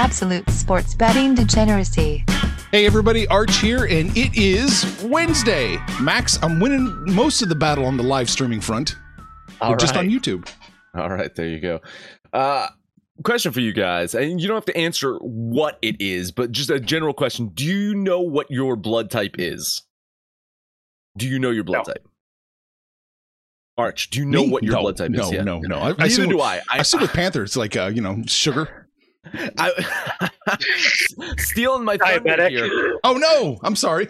Absolute sports betting degeneracy. Hey everybody, Arch here, and it is Wednesday. Max, I'm winning most of the battle on the live streaming front. All We're just on. YouTube. All right, there you go. Uh, question for you guys, and you don't have to answer what it is, but just a general question: Do you know what your blood type is? Do you know your blood No. type? Arch, do you know Me? what your no, blood type no, is? Yeah. No, no, I, I Neither see do I. I, I see with Panther, it's like uh, you know sugar. I, stealing my thunder Diabetic. here. Oh no, I'm sorry.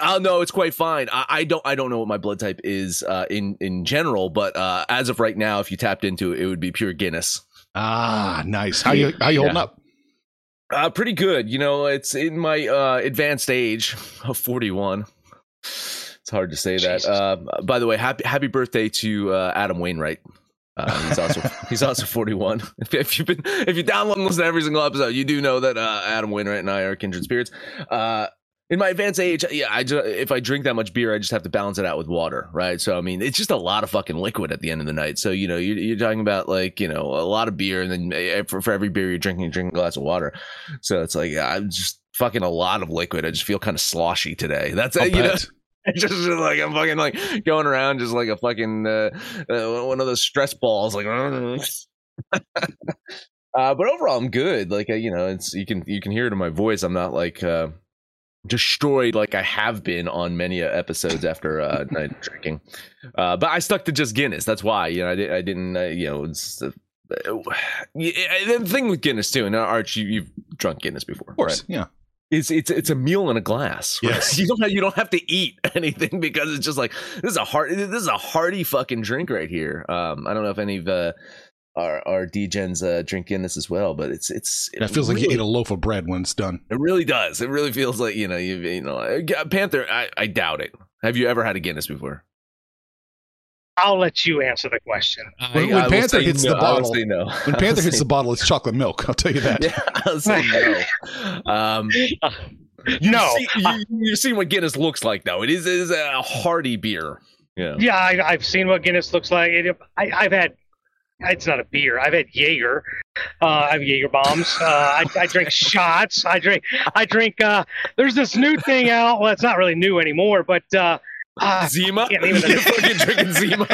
Oh no, it's quite fine. I, I don't. I don't know what my blood type is uh, in in general, but uh, as of right now, if you tapped into it, it would be pure Guinness. Ah, nice. How you how you holding Yeah. up? Uh, pretty good. You know, it's in my uh, advanced age of 41. It's hard to say that. Uh, by the way, happy happy birthday to uh, Adam Wainwright. Uh, he's also he's also 41. If, if you've been if you download and listen to every single episode, you do know that uh, Adam Wainwright and I are kindred spirits. Uh, in my advanced age, yeah, I just, if I drink that much beer, I just have to balance it out with water, right? So I mean, it's just a lot of fucking liquid at the end of the night. So you know, you're, you're talking about like you know a lot of beer, and then eh, for, for every beer you're drinking, you drink a glass of water. So it's like I'm just fucking a lot of liquid. I just feel kind of sloshy today. That's it. You know, bet. it's just like I'm fucking like going around just like a fucking uh, uh, one of those stress balls. Like, uh, but overall, I'm good. Like, uh, you know, it's you can you can hear it in my voice. I'm not like uh, destroyed like I have been on many uh, episodes after uh, night drinking. Uh, but I stuck to just Guinness. That's why. You know, I, did, I didn't. Uh, you know, it's. Uh, the thing with Guinness too, and uh, Arch, you, you've drunk Guinness before, Of course, right? yeah. It's it's it's a meal in a glass. right? Yes. you don't have, you don't have to eat anything because it's just like this is a hard this is a hearty fucking drink right here. Um, I don't know if any of uh, our our DGens uh, drink this as well, but it's it's That feels like you ate a loaf of bread when it's done. It really does. It really feels like you know you you know uh, Panther. I, I doubt it. Have you ever had a Guinness before? I'll let you answer the question. When- when Panther hits the no. I will bottle- say no. When Panther will hits the bottle, it's chocolate milk. I'll tell you that. yeah, I'll say no. Um, you No. see, you, you've seen what Guinness looks like, though. It is, it is a hearty beer. Yeah. Yeah, I, I've seen what Guinness looks like. It, I, I've had. It's not a beer. I've had Jaeger. Uh, I have Jaeger bombs. Uh, I, I drink shots. I drink. I drink. Uh, there's this new thing out. Well, it's not really new anymore, but uh, uh, Zima? You're fucking drinking Zima.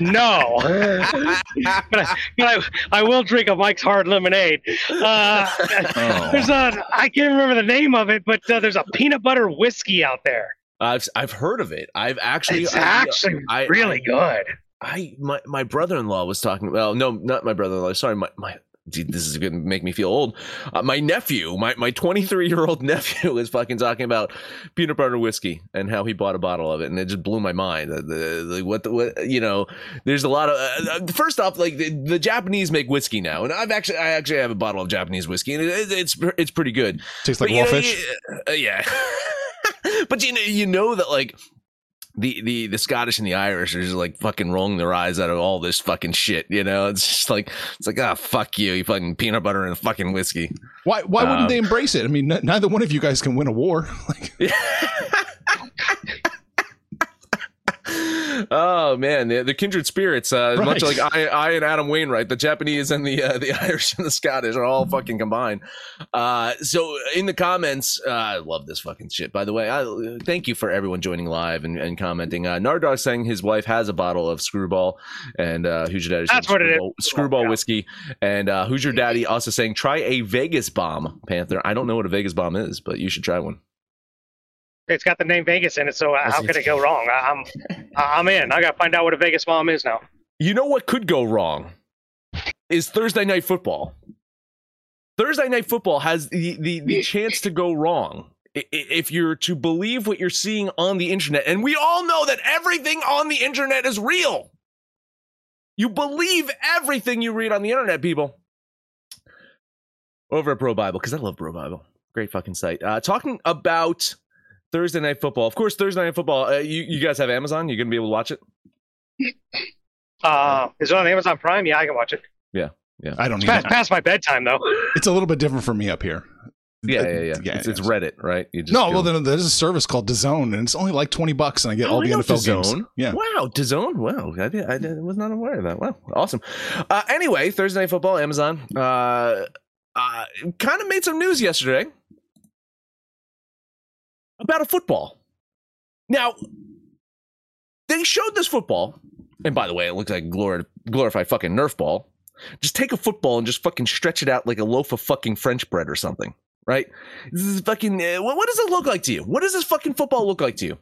no. but I, but I, I will drink a Mike's Hard Lemonade. Uh, Oh. There's a. I can't remember the name of it, but uh, there's a peanut butter whiskey out there. I've I've heard of it. I've actually It's I- actually really good. I my my brother in law was talking. Well, no, not my brother in law. Sorry, my my. This is going to make me feel old. Uh, my nephew, my my 23 year old nephew, is fucking talking about peanut butter whiskey and how he bought a bottle of it, and it just blew my mind. The, the, the- what the, what you know? There's a lot of uh, uh, first off, like the, the Japanese make whiskey now, and I've actually I actually have a bottle of Japanese whiskey, and it, it's it's pretty good. Tastes like But, raw know, fish. you- uh, yeah. but you know, you know that like the, the the Scottish and the Irish are just like fucking rolling their eyes out of all this fucking shit. You know, it's just like it's like ah fuck you, you fucking peanut butter and fucking whiskey. Why why wouldn't Um, they embrace it? I mean, n- neither one of you guys can win a war. Like, oh man, the, the kindred spirits, uh, much like I, I and Adam Wainwright, the Japanese and the uh, the Irish and the Scottish are all fucking combined. Uh, so in the comments, uh, I love this fucking shit. By the way, I thank you for everyone joining live and, and commenting. Uh, Nard Dog saying his wife has a bottle of Screwball, and uh, who's your daddy? That's what it is. Screwball, Screwball Yeah. whiskey, and uh, who's your daddy? Also saying try a Vegas bomb, Panther. I don't know what a Vegas bomb is, but you should try one. It's got the name Vegas in it, so That's how could it go wrong? I, I'm I'm in. I got to find out what a Vegas mom is now. You know what could go wrong is Thursday night football. Thursday night football has the, the, the chance to go wrong if you're to believe what you're seeing on the internet. And we all know that everything on the internet is real. You believe everything you read on the internet, people. Over at Bro Bible, because I love Bro Bible. Great fucking site. Uh, talking about Thursday night football. Of course, Thursday night football. Uh, you, you guys have Amazon. You're going to be able to watch it? Uh, is it on Amazon Prime? Yeah, I can watch it. Yeah, yeah. I don't It's past, past my bedtime though. It's a little bit different for me up here. Yeah, yeah, yeah. it's, it's Reddit, right? You just No, go- well, then there's a service called DAZN, and it's only like twenty bucks, and I get Oh, all I the know NFL games. Yeah, Wow, DAZN. Wow, I, did, I did, was not aware of that. Wow, awesome. Uh, anyway, Thursday Night Football, Amazon. Uh, uh, kind of made some news yesterday about a football. Now, they showed this football, and by the way, it looks like glor- glorified fucking Nerf ball. Just take a football and just fucking stretch it out like a loaf of fucking French bread or something, right? This is fucking. Uh, what, what does it look like to you? What does this fucking football look like to you?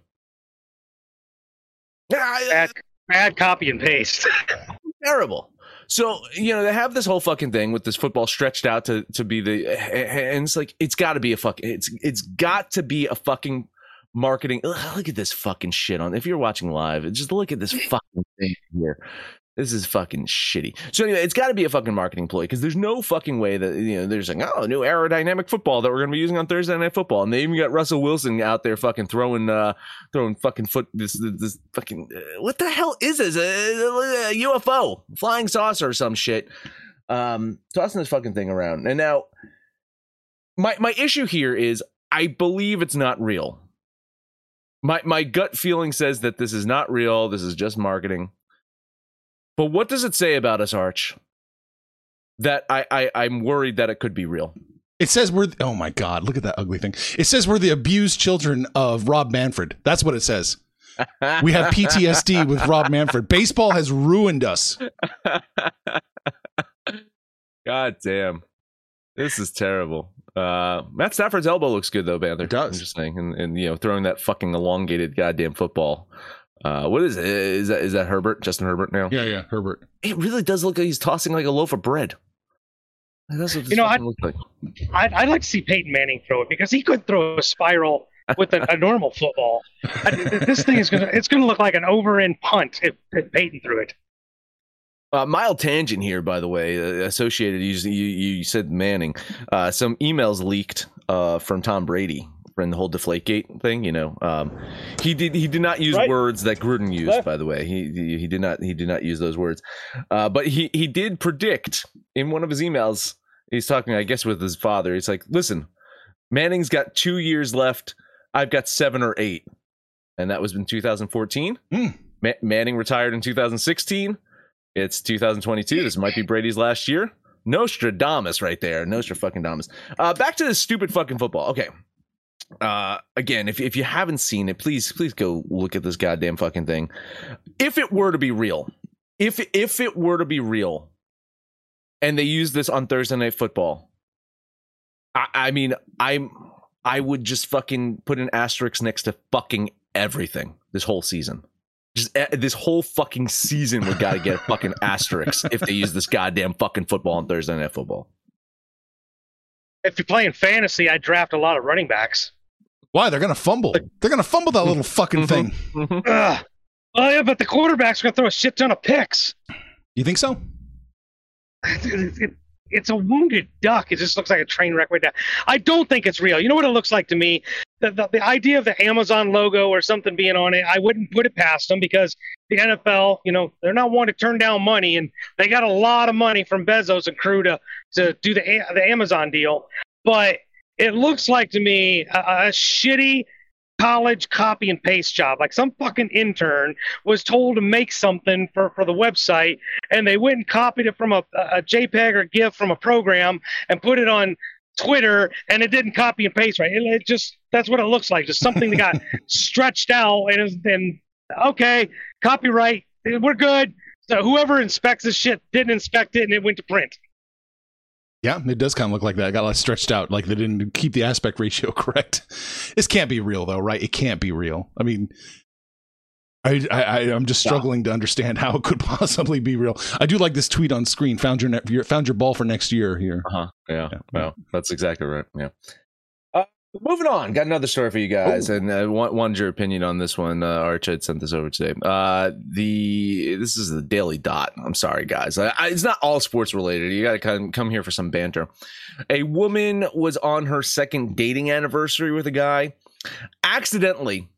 Yeah, Bad, bad copy and paste. terrible. So you know they have this whole fucking thing with this football stretched out to to be the and it's like it's got to be a fucking it's it's got to be a fucking marketing. Ugh, look at this fucking shit on. If you're watching live, just look at this fucking thing here. This is fucking shitty. So anyway, it's got to be a fucking marketing ploy because there's no fucking way that you know there's like oh new aerodynamic football that we're gonna be using on Thursday night football, and they even got Russell Wilson out there fucking throwing uh throwing fucking foot this this, this fucking uh, what the hell is this a, a UFO flying saucer or some shit um tossing this fucking thing around and now my my issue here is I believe it's not real. My my gut feeling says that this is not real. This is just marketing. But what does it say about us, Arch? That I, I I'm worried that it could be real. It says we're oh my god, look at that ugly thing. It says we're the abused children of Rob Manfred. That's what it says. We have PTSD with Rob Manfred. Baseball has ruined us. God damn. This is terrible. Uh, Matt Stafford's elbow looks good though, Panther. It does. I'm just saying, and, and you know, throwing that fucking elongated goddamn football. Uh, what is it? Is that is that Herbert? Justin Herbert now? Yeah, yeah, Herbert. It really does look like he's tossing like a loaf of bread. That's what this You know, I- fucking looks like. I'd, I'd like to see Peyton Manning throw it because he could throw a spiral with a, a normal football. I, this thing is gonna it's gonna look like an over end punt if, if Peyton threw it. Uh, mild tangent here, by the way. Uh, associated, you, you you said Manning. Uh, some emails leaked uh, from Tom Brady from the whole Deflategate thing. You know, um, he did he did not use Right. words that Gruden used. By the way, he he did not he did not use those words. Uh, but he he did predict in one of his emails. He's talking, I guess, with his father. He's like, "Listen, Manning's got two years left. I've got seven or eight, and that was in 2014. Hmm. Ma- Manning retired in 2016. It's 2022. This might be Brady's last year. Nostradamus right there. Nostra fucking Damus. Uh, back to this stupid fucking football. Okay. Uh, again, if, if you haven't seen it, please, please go look at this goddamn fucking thing. If it were to be real, if, if it were to be real and they use this on Thursday night football, I, I mean, I'm, I would just fucking put an asterisk next to fucking everything this whole season. Just uh, this whole fucking season would got to get a fucking asterisk if they use this goddamn fucking football on Thursday night football. If you're playing fantasy, I draft a lot of running backs. Why? They're gonna fumble. They're gonna fumble that little mm-hmm. fucking thing. Mm-hmm. Mm-hmm. Ugh. Oh yeah, but the quarterback's gonna throw a shit ton of picks. You think so? It- it- it's a wounded duck. It just looks like a train wreck right now. I don't think it's real. You know what it looks like to me? The, the, the idea of the Amazon logo or something being on it, I wouldn't put it past them because the NFL, you know, they're not one to turn down money, and they got a lot of money from Bezos and crew to to do the the Amazon deal. But it looks like to me a, a shitty college copy and paste job. Like some fucking intern was told to make something for, for the website and they went and copied it from a, a JPEG or GIF from a program and put it on Twitter and it didn't copy and paste right. It, it just that's what it looks like. Just something that got stretched out and then okay, copyright, we're good. So whoever inspects this shit didn't inspect it and it went to print. Yeah, it does kind of look like that. It got like stretched out, like they didn't keep the aspect ratio correct. This can't be real, though, right? It can't be real. I mean, I, I, I'm just struggling to understand how it could possibly be real. I do like this tweet on screen. Found your, ne- your found your ball for next year here. Uh huh. Yeah. Yeah. Well, that's exactly right. Yeah. Uh, moving on. Got another story for you guys, Oh. and I want wanted your opinion on this one. Uh, Arch had sent this over today. Uh, the this is the Daily Dot. I'm sorry, guys. I, I, it's not all sports related. You got to come come here for some banter. A woman was on her second dating anniversary with a guy, accidentally,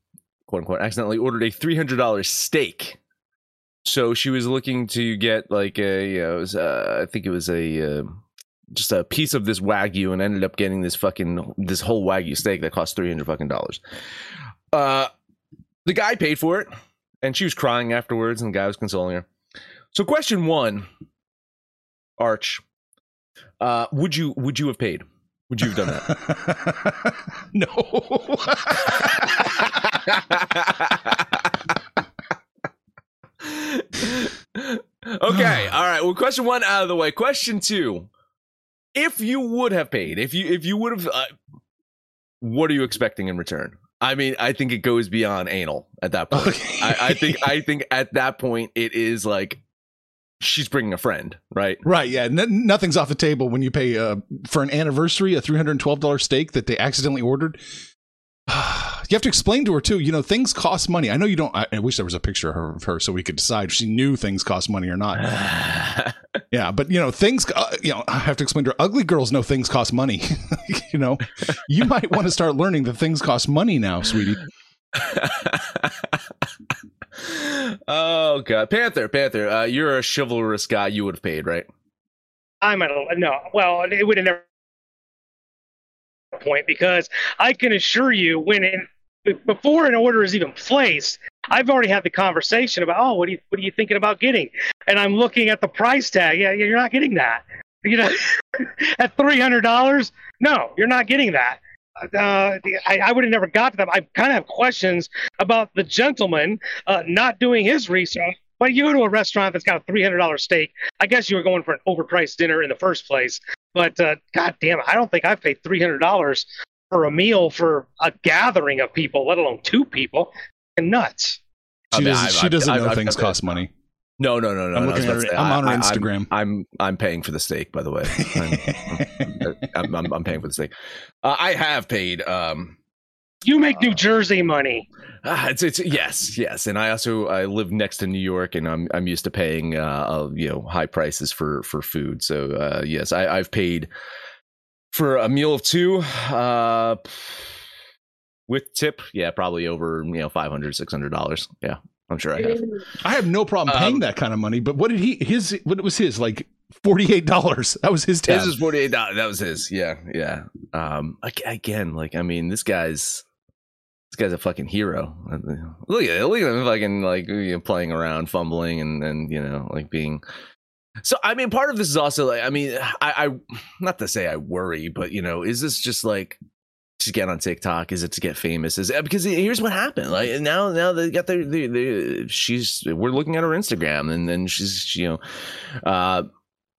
quote unquote, accidentally ordered a three hundred dollars steak. So she was looking to get like a, you know, it was, uh, I think it was a. Uh, just a piece of this wagyu and ended up getting this fucking this whole wagyu steak that cost 300 fucking dollars uh the guy paid for it and she was crying afterwards and the guy was consoling her so question one arch Uh, would you would you have paid? Would you have done that? no. okay, all right. Well, question one out of the way. Question two: If you would have paid, if you if you would have, uh, what are you expecting in return? I mean, I think it goes beyond anal at that point. Okay. I, I think I think at that point it is like she's bringing a friend, right? Right, yeah. N- nothing's off the table when you pay uh, for an anniversary a three hundred twelve dollars steak that they accidentally ordered. you have to explain to her too. You know, things cost money. I know you don't. I, I wish there was a picture of her, of her so we could decide if she knew things cost money or not. Yeah, but you know, things. Uh, you know, I have to explain to her. Ugly girls know things cost money. you know, you might want to start learning that things cost money now, sweetie. oh god, Panther, Panther, uh, you're a chivalrous guy. You would have paid, right? I'm at a no. Well, it would have never point because I can assure you when it before an order is even placed, I've already had the conversation about oh what do you what are you thinking about getting, and I'm looking at the price tag. Yeah, you're not getting that. You know, at three hundred dollars, no, you're not getting that. Uh, I, I would have never got to that. I kind of have questions about the gentleman uh, not doing his research. But you go to a restaurant that's got a three hundred dollar steak. I guess you were going for an overpriced dinner in the first place. But uh, god damn it, I don't think I've paid three hundred dollars for a meal for a gathering of people, let alone two people. And nuts. I She mean, doesn't, I've- she doesn't I've- know I've- things I've- cost money. No, no, no, no. I'm no, looking at her- say, I'm on her I- Instagram. I'm, I'm paying for the steak, by the way. I'm, I'm, I'm, I'm paying for the steak. Uh, I have paid. Um, You make New Uh, Jersey money. ah, it's, it's yes, yes, and I also I live next to New York, and I'm I'm used to paying uh, uh you know high prices for for food. So uh, yes, I, I've paid for a meal of two. Uh, with tip, yeah, probably over you know 500 600 dollars. Yeah, I'm sure I have. I have no problem paying Um, that kind of money. But what did he? His what was his like forty eight dollars? That was his tab. His is forty eight dollars. That was his. Yeah, yeah. Um, again, like I mean, this guy's this guy's a fucking hero. Look at look at him fucking like you know, playing around, fumbling, and and you know like being. So I mean, part of this is also like I mean, I, I not to say I worry, but you know, is this just like to get on TikTok? Is it to get famous? Is because here's what happened. Like now, now they got their, their, their she's we're looking at her Instagram, and then she's you know, uh,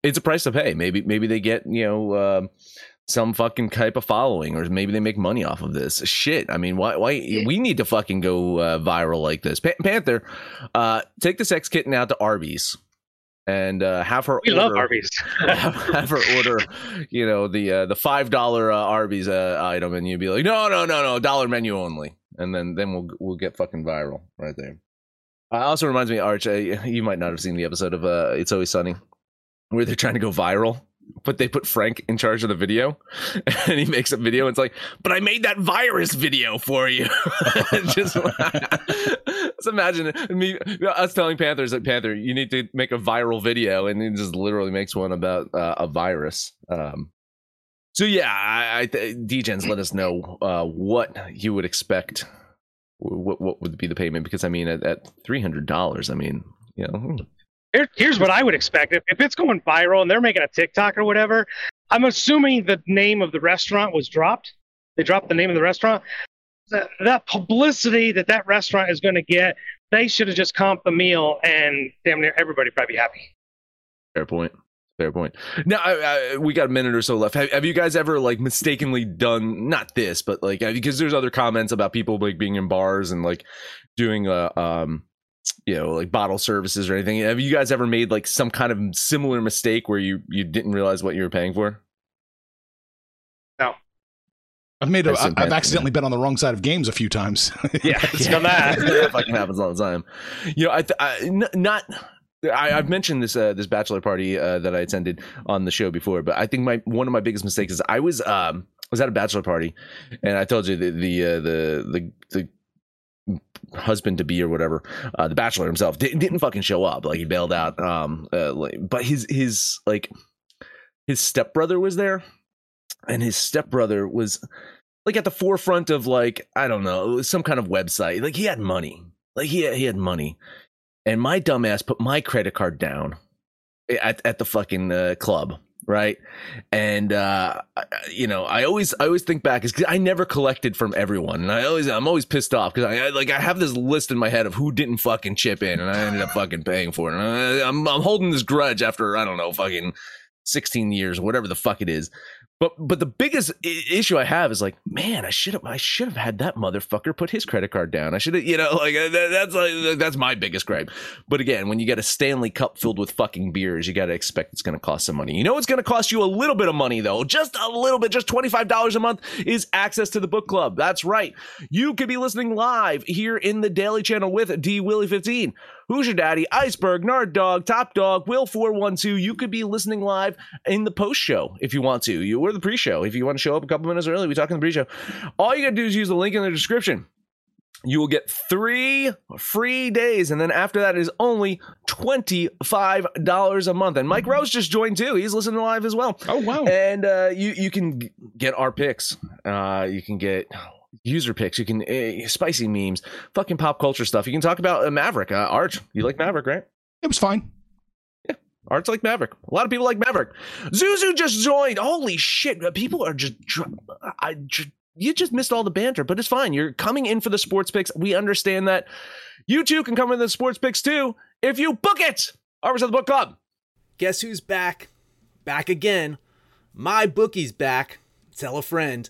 it's a price to pay. Maybe maybe they get you know. Uh, some fucking type of following, or maybe they make money off of this. Shit, I mean, why? Why we need to fucking go uh, viral like this? Pa- Panther, uh, take the sex kitten out to Arby's and uh, have her. We love order- Arby's. have, have her order, you know, the uh, the five dollar uh, Arby's uh, item, and you'd be like, no, no, no, no, dollar menu only, and then then we'll we'll get fucking viral right there. Uh, also reminds me, Arch, uh, you might not have seen the episode of uh, It's Always Sunny where they're trying to go viral. But they put Frank in charge of the video, and he makes a video. And it's like, but I made that virus video for you. just, just imagine me us telling Panthers like Panther, you need to make a viral video, and he just literally makes one about uh, a virus. Um, so yeah, I, I Dgens, let us know uh, what you would expect. What what would be the payment? Because I mean, at, at three hundred dollars, I mean, you know, hmm. Here, here's what I would expect. If, if it's going viral and they're making a TikTok or whatever, I'm assuming the name of the restaurant was dropped. They dropped the name of the restaurant. That, that publicity that that restaurant is going to get, they should have just comped the meal and damn near everybody probably happy. Fair point. Fair point. Now I, I, we got a minute or so left. Have, have you guys ever like mistakenly done not this, but like because there's other comments about people like being in bars and like doing a um you know like bottle services or anything. Have you guys ever made like some kind of similar mistake where you you didn't realize what you were paying for? No i've made. A, I assume I've Panther, accidentally been on the wrong side of games a few times. Yeah, It's done that. that fucking happens all the time. You know, I, th- I n- not. I, I've mentioned this uh, this bachelor party uh, that I attended on the show before, but I think my one of my biggest mistakes is I was um was at a bachelor party, and I told you the the uh, the the the husband to be or whatever, uh, the bachelor himself didn't, didn't fucking show up. Like he bailed out. Um, uh, like, but his his like his stepbrother was there, and his stepbrother was like at the forefront of like I don't know some kind of website. Like he had money. Like he had, he had money, and my dumbass put my credit card down at at the fucking uh, club. Right? And uh, you know, I always I always think back is I never collected from everyone, and I always I'm always pissed off because I, I like I have this list in my head of who didn't fucking chip in, and I ended up fucking paying for it. And I, I'm I'm holding this grudge after I don't know fucking 16 years whatever the fuck it is. But but the biggest issue I have is like, man, I should have I should have had that motherfucker put his credit card down. I should have, you know, like uh, that, that's like that's my biggest gripe. But again, when you get a Stanley Cup filled with fucking beers, you got to expect it's going to cost some money. You know, it's going to cost you a little bit of money though, just a little bit, just twenty five dollars a month is access to the book club. That's right. You could be listening live here in the Daily Channel with D Willie fifteen. Who's your daddy? Iceberg, Nard Dog, Top Dog, Will four one two. You could be listening live in the post show if you want to. You or the pre show if you want to show up a couple minutes early. We talk in the pre show. All you got to do is use the link in the description. You will get three free days, and then after that is only twenty five dollars a month. And Mike Rose just joined too; he's listening live as well. Oh wow. And uh, you you can get our picks. Uh, you can get user picks. You can uh, spicy memes, fucking pop culture stuff. You can talk about uh, Maverick. Uh, Art, you like Maverick, right? It was fine. Yeah art's like Maverick. A lot of people like Maverick. Zuzu just joined. Holy shit! Uh, People are just. dr- I ju- you just missed all the banter, but it's fine. You're coming in for the sports picks. We understand that. You too can come in the sports picks too if you book it. Arbors of the Book Club. Guess who's back? Back again. My bookie's back. Tell a friend.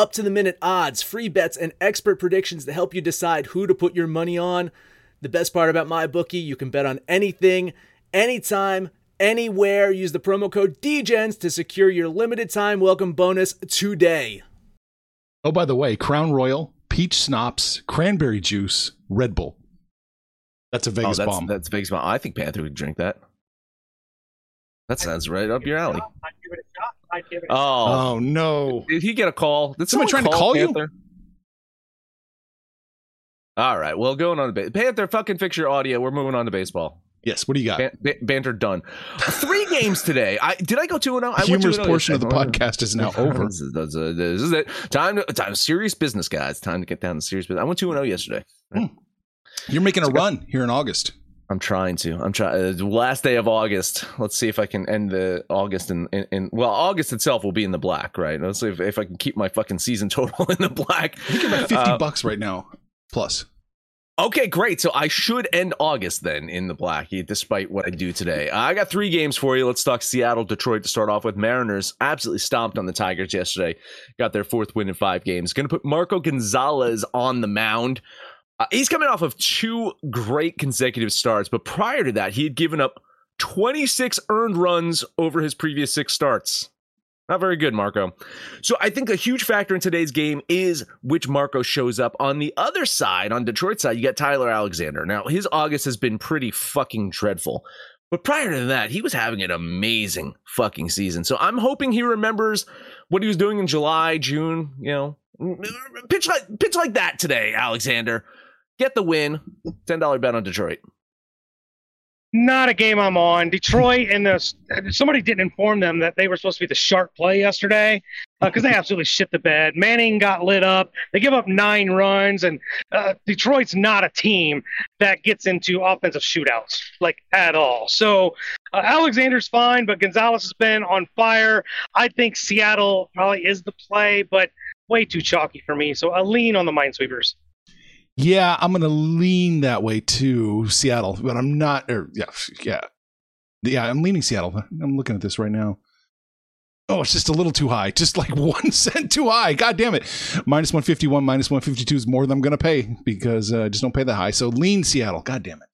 Get up to the minute odds, free bets, and expert predictions to help you decide who to put your money on. The best part about my bookie, you can bet on anything, anytime, anywhere. Use the promo code DEGENS to secure your limited time welcome bonus today. Oh, by the way, Crown Royal, peach schnapps, cranberry juice, Red Bull. That's a Vegas oh, that's, bomb. That's Vegas bomb. I think Panther would drink that. That sounds right up your alley. I'd give it a oh. shot. I'd give it a shot. Oh, oh no. did he get a call? Did Someone someone trying to call you? All right. Well, going on to ba- Panther. Fucking fix your audio. We're moving on to baseball. Yes. What do you got? Ban- ba- banter done. Three games today. I did I go two and zero? I went Humorous oh portion of the podcast is now over. this, is, this is- this is it. Time to time serious business, guys. Time to get down to serious business. I went two and zero yesterday. Hmm. You're making a run here in August. I'm trying to. I'm trying. Uh, last day of August. Let's see if I can end the August in, in, in well, August itself will be in the black, right? Let's see if, if I can keep my fucking season total in the black. I think you're about 50 Uh, bucks right now. Plus. Okay, great. So I should end August then in the black, despite what I do today. I got three games for you. Let's talk Seattle, Detroit to start off with. Mariners absolutely stomped on the Tigers yesterday. Got their fourth win in five games. Going to put Marco Gonzalez on the mound. Uh, he's coming off of two great consecutive starts, but prior to that, he had given up 26 earned runs over his previous six starts. Not very good, Marco. So I think a huge factor in today's game is which Marco shows up. On the other side, on Detroit's side, you got Tyler Alexander. Now, his August has been pretty fucking dreadful. But prior to that, he was having an amazing fucking season. So I'm hoping he remembers what he was doing in July, June, you know. Pitch like pitch like that today, Alexander. Get the win. $10 bet on Detroit. Not a game I'm on. Detroit and the somebody didn't inform them that they were supposed to be the sharp play yesterday because they absolutely shit the bed. Manning got lit up. They give up nine runs, and uh, Detroit's not a team that gets into offensive shootouts like at all. So uh, Alexander's fine, but Gonzalez has been on fire. I think Seattle probably is the play, but way too chalky for me. So I lean on the Minesweepers. Yeah, I'm going to lean that way too, Seattle, but I'm not. Or yeah, yeah, yeah. I'm leaning Seattle. I'm looking at this right now. Oh, it's just a little too high. Just like one cent too high. God damn it. Minus 151, minus 152 is more than I'm going to pay because uh, I just don't pay that high. So lean Seattle. God damn it.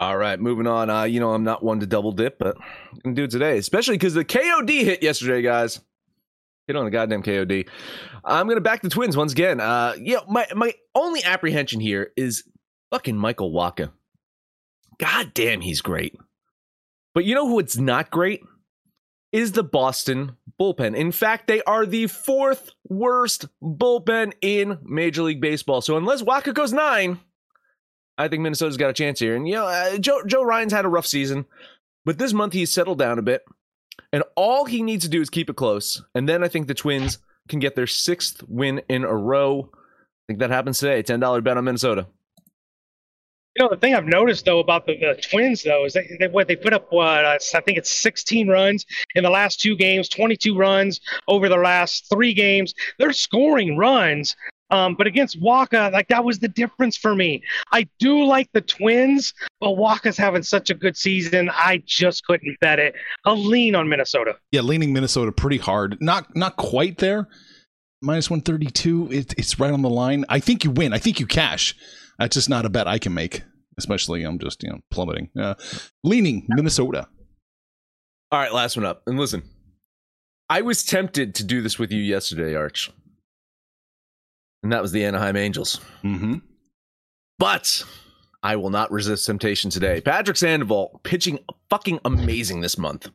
All right, moving on. Uh, you know, I'm not one to double dip, but I'm gonna do it today, especially because the KOD hit yesterday, guys. Hit on the goddamn KOD. I'm gonna back the Twins once again. Uh, yeah, my my only apprehension here is fucking Michael Wacha. God damn, he's great. But you know who it's not great? Is the Boston bullpen. In fact, they are the fourth worst bullpen in Major League Baseball. So unless Waka goes nine, I think Minnesota's got a chance here. And you know, uh, Joe Joe Ryan's had a rough season, but this month he's settled down a bit, and all he needs to do is keep it close. And then I think the Twins can get their sixth win in a row. I think that happens today. Ten dollar bet on Minnesota. You know, the thing I've noticed though about the, the Twins though is they, they what they put up what uh, I think it's 16 runs in the last two games, 22 runs over the last three games. They're scoring runs, um, but against Wacha, like that was the difference for me. I do like the Twins, but Wacha's having such a good season, I just couldn't bet it. I'll lean on Minnesota. Yeah, leaning Minnesota pretty hard. Not not quite there. Minus 132. It, it's right on the line. I think you win. I think you cash. That's just not a bet I can make. Especially, I'm just you know plummeting. Uh, leaning Minnesota. All right, last one up. And listen, I was tempted to do this with you yesterday, Arch, and that was the Anaheim Angels. Mm-hmm. But I will not resist temptation today. Patrick Sandoval pitching fucking amazing this month.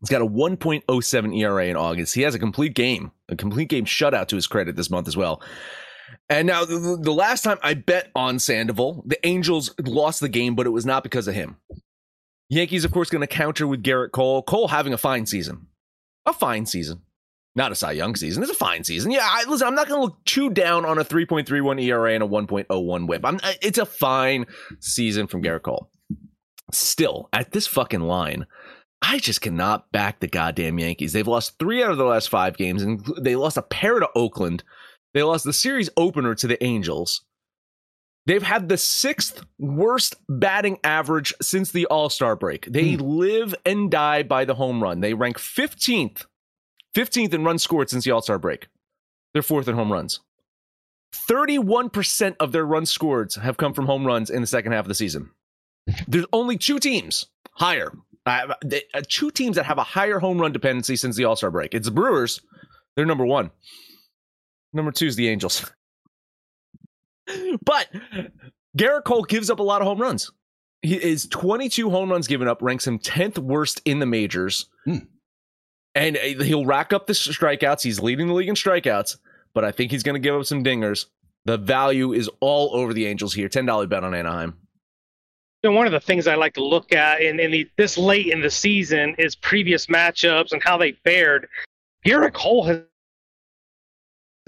He's got a 1.07 ERA in August. He has a complete game, a complete game shutout to his credit this month as well. And now the, the last time I bet on Sandoval, the Angels lost the game, but it was not because of him. Yankees, of course, going to counter with Gerrit Cole. Cole having a fine season, a fine season, not a Cy Young season. It's a fine season. Yeah, I, listen, I'm not going to look too down on a 3.31 ERA and a 1.01 WHIP. I'm, it's a fine season from Gerrit Cole. Still, at this fucking line, I just cannot back the goddamn Yankees. They've lost three out of the last five games, and they lost a pair to Oakland. They lost the series opener to the Angels. They've had the sixth worst batting average since the All Star break. They Hmm. live and die by the home run. They rank 15th, 15th in runs scored since the All Star break. They're fourth in home runs. 31% of their runs scored have come from home runs in the second half of the season. There's only two teams higher, uh, they- uh, two teams that have a higher home run dependency since the All Star break. It's the Brewers. They're number one. Number two is the Angels. but Gerrit Cole gives up a lot of home runs. He is 22 home runs given up, ranks him 10th worst in the majors. Hmm. And uh, he'll rack up the strikeouts. He's leading the league in strikeouts, but I think he's going to give up some dingers. The value is all over the Angels here. $10 bet on Anaheim. You one of the things I like to look at in, in the, this late in the season is previous matchups and how they fared. Gerrit Cole has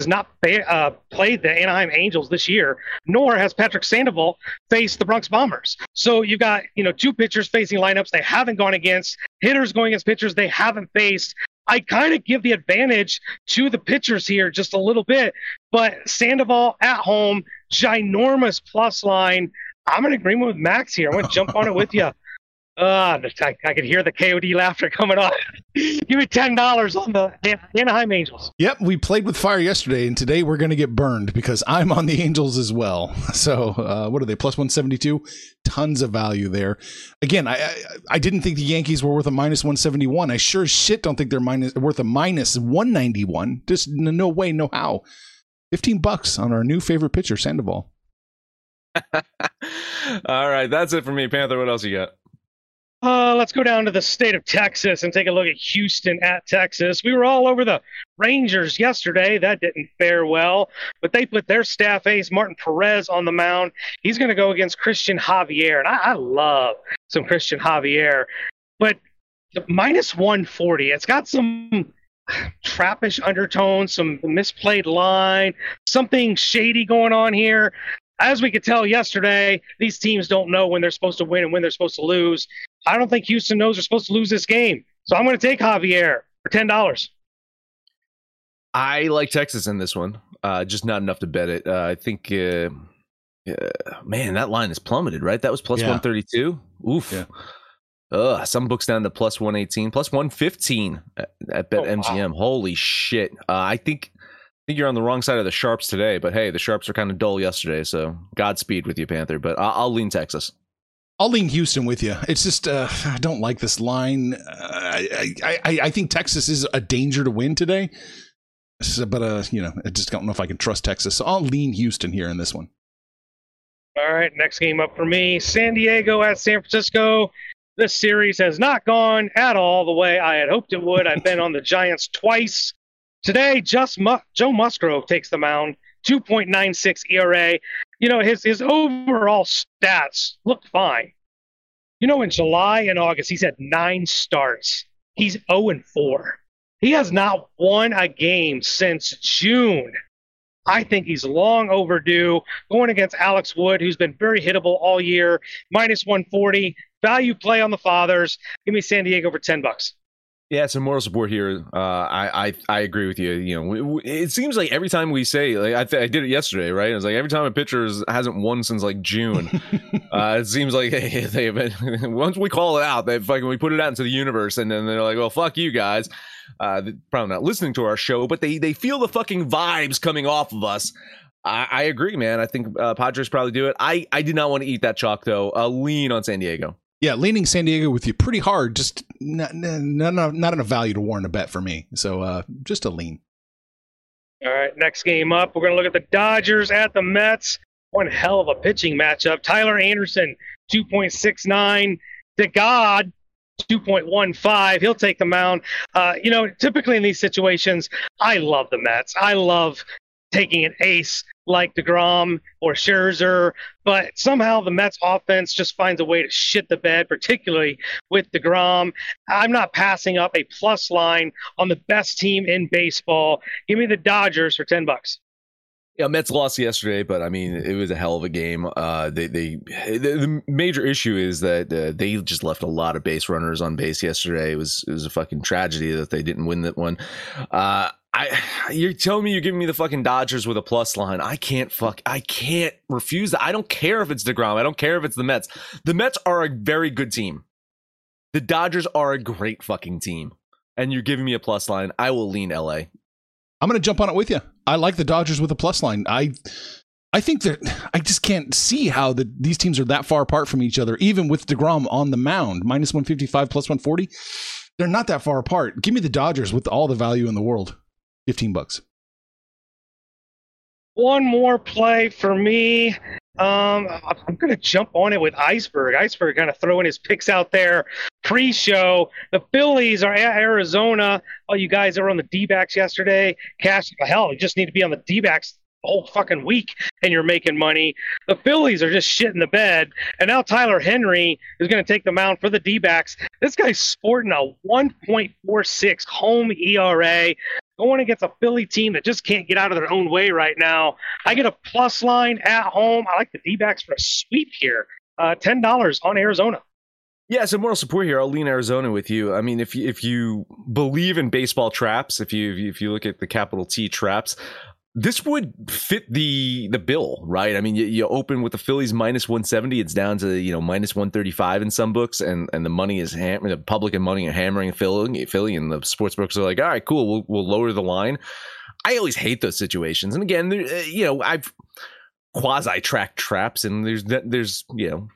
has not uh, played the Anaheim Angels this year, nor has Patrick Sandoval faced the Bronx Bombers. So you've got you know two pitchers facing lineups they haven't gone against, hitters going against pitchers they haven't faced. I kind of give the advantage to the pitchers here just a little bit, but Sandoval at home, ginormous plus line. I'm in agreement with Max here. I'm going to jump on it with you. Uh, I, I could hear the KOD laughter coming on. Give me ten dollars on the An- Anaheim Angels. Yep, we played with fire yesterday, and today we're going to get burned because I'm on the Angels as well. So, uh, what are they? Plus 172? Tons of value there. Again, I, I I didn't think the Yankees were worth a minus 171. I sure as shit don't think they're minus worth a minus 191. Just n- no way, no how. 15 bucks on our new favorite pitcher, Sandoval. All right, that's it for me. Panther, what else you got? Uh, let's go down to the state of Texas and take a look at Houston at Texas. We were all over the Rangers yesterday. That didn't fare well, but they put their staff ace, Martin Perez, on the mound. He's going to go against Cristian Javier, and I, I love some Cristian Javier. But minus 140, it's got some trappish undertones, some misplayed line, something shady going on here. As we could tell yesterday, these teams don't know when they're supposed to win and when they're supposed to lose. I don't think Houston knows they're supposed to lose this game. So I'm going to take Javier for ten dollars. I like Texas in this one, uh, just not enough to bet it. Uh, I think, uh, uh, man, that line is plummeted, right? That was plus Yeah. 132. Oof. Yeah. Ugh, some books down to plus 118, plus 115 at, at Bet Oh, wow. MGM. Holy shit. Uh, I think I think you're on the wrong side of the sharps today, but hey, the sharps are kind of dull yesterday, so Godspeed with you, Panther. But I'll, I'll lean Texas. I'll lean Houston with you. It's just uh, I don't like this line. Uh, I, I I I think Texas is a danger to win today. So, but uh, you know, I just don't know if I can trust Texas. So I'll lean Houston here in this one. All right, next game up for me San Diego at San Francisco. This series has not gone at all the way I had hoped it would. I've been on the Giants twice. Today, just Mu- Joe Musgrove takes the mound, 2.96 ERA. You know, his, his overall stats look fine. You know, in July and August, he's had nine starts. He's 0 and 4. He has not won a game since June. I think he's long overdue going against Alex Wood, who's been very hittable all year, minus 140. Value play on the fathers. Give me San Diego for 10 bucks. Yeah, some moral support here. Uh, I, I I agree with you. You know, it seems like every time we say, like I, th- I did it yesterday, right? It's like every time a pitcher is, hasn't won since like June, uh, it seems like hey, they've been, once we call it out, they fucking we put it out into the universe, and then they're like, well, fuck you guys. Uh, probably not listening to our show, but they they feel the fucking vibes coming off of us. I, I agree, man. I think uh, Padres probably do it. I I did not want to eat that chalk though. A lean on San Diego. Yeah, leaning San Diego with you pretty hard. Just not not not, not enough value to warrant a bet for me. So uh, just a lean. All right, next game up, we're going to look at the Dodgers at the Mets. One hell of a pitching matchup. Tyler Anderson, 2.69. DeGrom, 2.15. He'll take the mound. Uh, you know, typically in these situations, I love the Mets. I love taking an ace like DeGrom or Scherzer, but somehow the Mets offense just finds a way to shit the bed, particularly with DeGrom. I'm not passing up a plus line on the best team in baseball. Give me the Dodgers for 10 bucks. Yeah, Mets lost yesterday, but I mean, it was a hell of a game. Uh, they, they, the, the major issue is that uh, they just left a lot of base runners on base yesterday. It was, it was a fucking tragedy that they didn't win that one. Uh, I, you're telling me you're giving me the fucking Dodgers with a plus line. I can't fuck, I can't refuse that. I don't care if it's DeGrom. I don't care if it's the Mets. The Mets are a very good team. The Dodgers are a great fucking team. And you're giving me a plus line. I will lean LA. I'm to jump on it with you. I like the Dodgers with a plus line. I I think that I just can't see how the, these teams are that far apart from each other, even with DeGrom on the mound, minus 155, plus 140. They're not that far apart. Give me the Dodgers with all the value in the world. 15 bucks. One more play for me. Um, I'm going to jump on it with Iceberg. Iceberg kind of throwing his picks out there pre-show. The Phillies are at Arizona. Oh, you guys that were on the D-backs yesterday. Cash, hell, you just need to be on the D-backs the whole fucking week and you're making money. The Phillies are just shit in the bed. And now Tyler Henry is going to take the mound for the D-backs. This guy's sporting a 1.46 home ERA going against a Philly team that just can't get out of their own way right now. I get a plus line at home. I like the D-backs for a sweep here. Uh, $10 on Arizona. Yeah, so moral support here. I'll lean Arizona with you. I mean, if you, if you believe in baseball traps, if you if you look at the capital T traps, this would fit the the bill, right? I mean, you, you open with the Phillies minus 170, it's down to you know minus 135 in some books, and and the money is ham- the public and money are hammering Philly, Philly, and the sports books are like, all right, cool, we'll we'll lower the line. I always hate those situations, and again, uh, you know, I've quasi tracked traps, and there's there's you know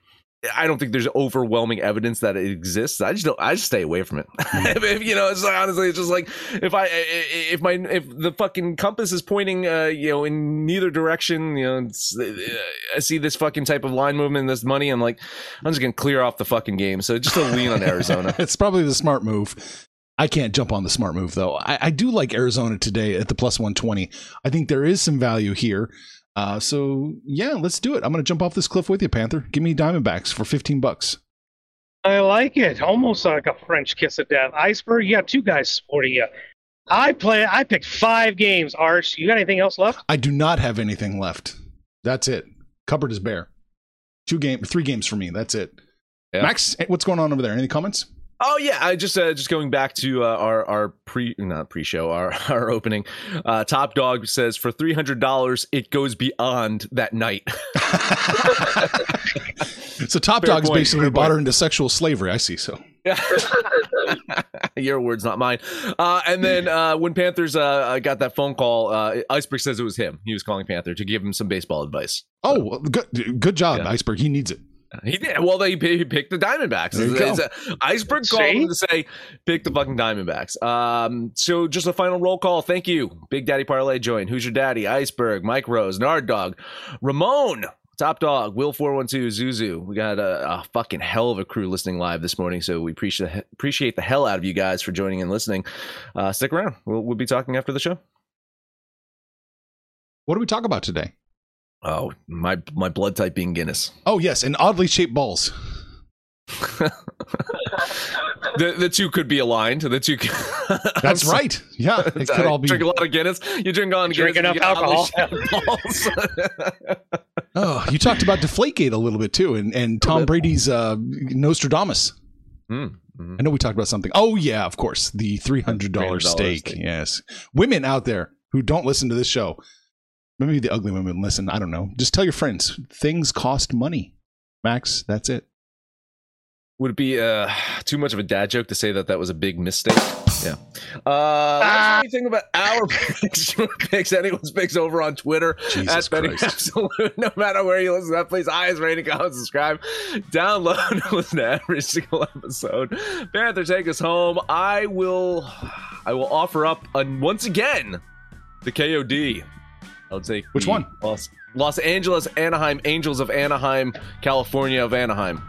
I don't think there's overwhelming evidence that it exists. I just don't. I just stay away from it. if, if, you know, it's like, honestly, it's just like if I if my if the fucking compass is pointing, uh, you know, in neither direction, you know, uh, I see this fucking type of line movement, this money. I'm like, I'm just gonna clear off the fucking game. So just a lean on Arizona. it's probably the smart move. I can't jump on the smart move though. I, I do like Arizona today at the plus 120. I think there is some value here. Uh, so yeah, let's do it. I'm going to jump off this cliff with you, Panther. Give me Diamondbacks for 15 bucks. I like it. Almost like a French kiss of death. Iceberg, you got two guys supporting you. I play. I picked five games. Arch, you got anything else left? I do not have anything left. That's it. Cupboard is bare. Two game, three games for me. That's it. Yeah. Max, what's going on over there? Any comments? Oh yeah, I just uh, just going back to uh, our our pre not pre show our our opening. Uh, Top Dog says for three hundred dollars, it goes beyond that night. so Top Fair Dog's point, basically fair bought point. her into sexual slavery. I see. So Your words, not mine. Uh, and then uh, when Panthers uh, got that phone call, uh, Iceberg says it was him. He was calling Panther to give him some baseball advice. oh, well, good good job, Yeah. Iceberg. He needs it. He did. Well, they he picked the Diamondbacks. There you It's- go. it's a- Iceberg called See? him to say, pick the fucking Diamondbacks. Um, so just a final roll call. Thank you. Big Daddy Parlay joined. Who's your daddy? Iceberg, Mike Rose, Nard Dog, Ramon, Top Dog, Will 412, Zuzu. We got a, a fucking hell of a crew listening live this morning. So we appreciate, appreciate the hell out of you guys for joining and listening. Uh, stick around. We'll, we'll be talking after the show. What do we talk about today? Oh, my, my blood type being Guinness. Oh yes, and oddly shaped balls. the, the two could be aligned. The two. Could, That's I'm right. Yeah, it could all be. drink a lot of Guinness. You drink on Drink Guinness. enough alcohol. balls. Oh, you talked about Deflategate a little bit too, and and Tom. Brady's uh, Nostradamus. Mm, mhm. I know we talked about something. Oh yeah, of course, the three hundred dollar $300 steak. steak. Yes, women out there who don't listen to this show, maybe the ugly women listen. I don't know. Just tell your friends things cost money. Max, that's it. Would it be uh, too much of a dad joke to say that that was a big mistake? Yeah. Uh, Ah. what do you think about our picks? Your picks, anyone's picks over on Twitter Jesus at Betting. Absolute. No matter where you listen to that, please eyes, rating, comment, subscribe, download, listen to every single episode. Panther, take us home. I will, I will offer up uh, once again the KOD. I'll take Which one? Los, Los Angeles Anaheim Angels of Anaheim, California of Anaheim.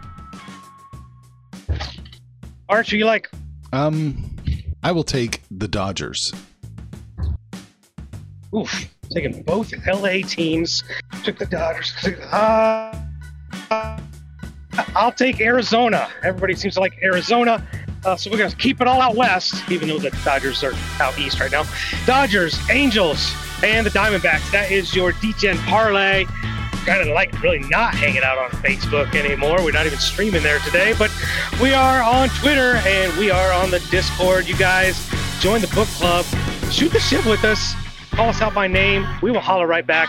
Archie, you like Um, I will take the Dodgers. oof, taking both LA teams. Took the Dodgers. Uh, uh, I'll take Arizona. Everybody seems to like Arizona. Uh, so we're going to keep it all out west, even though the Dodgers are out east right now. Dodgers, Angels, and the Diamondbacks. That is your DEGEN parlay. Kind of like really not hanging out on Facebook anymore. We're not even streaming there today, but we are on Twitter and we are on the Discord. You guys join the book club, shoot the shit with us, call us out by name. We will holler right back.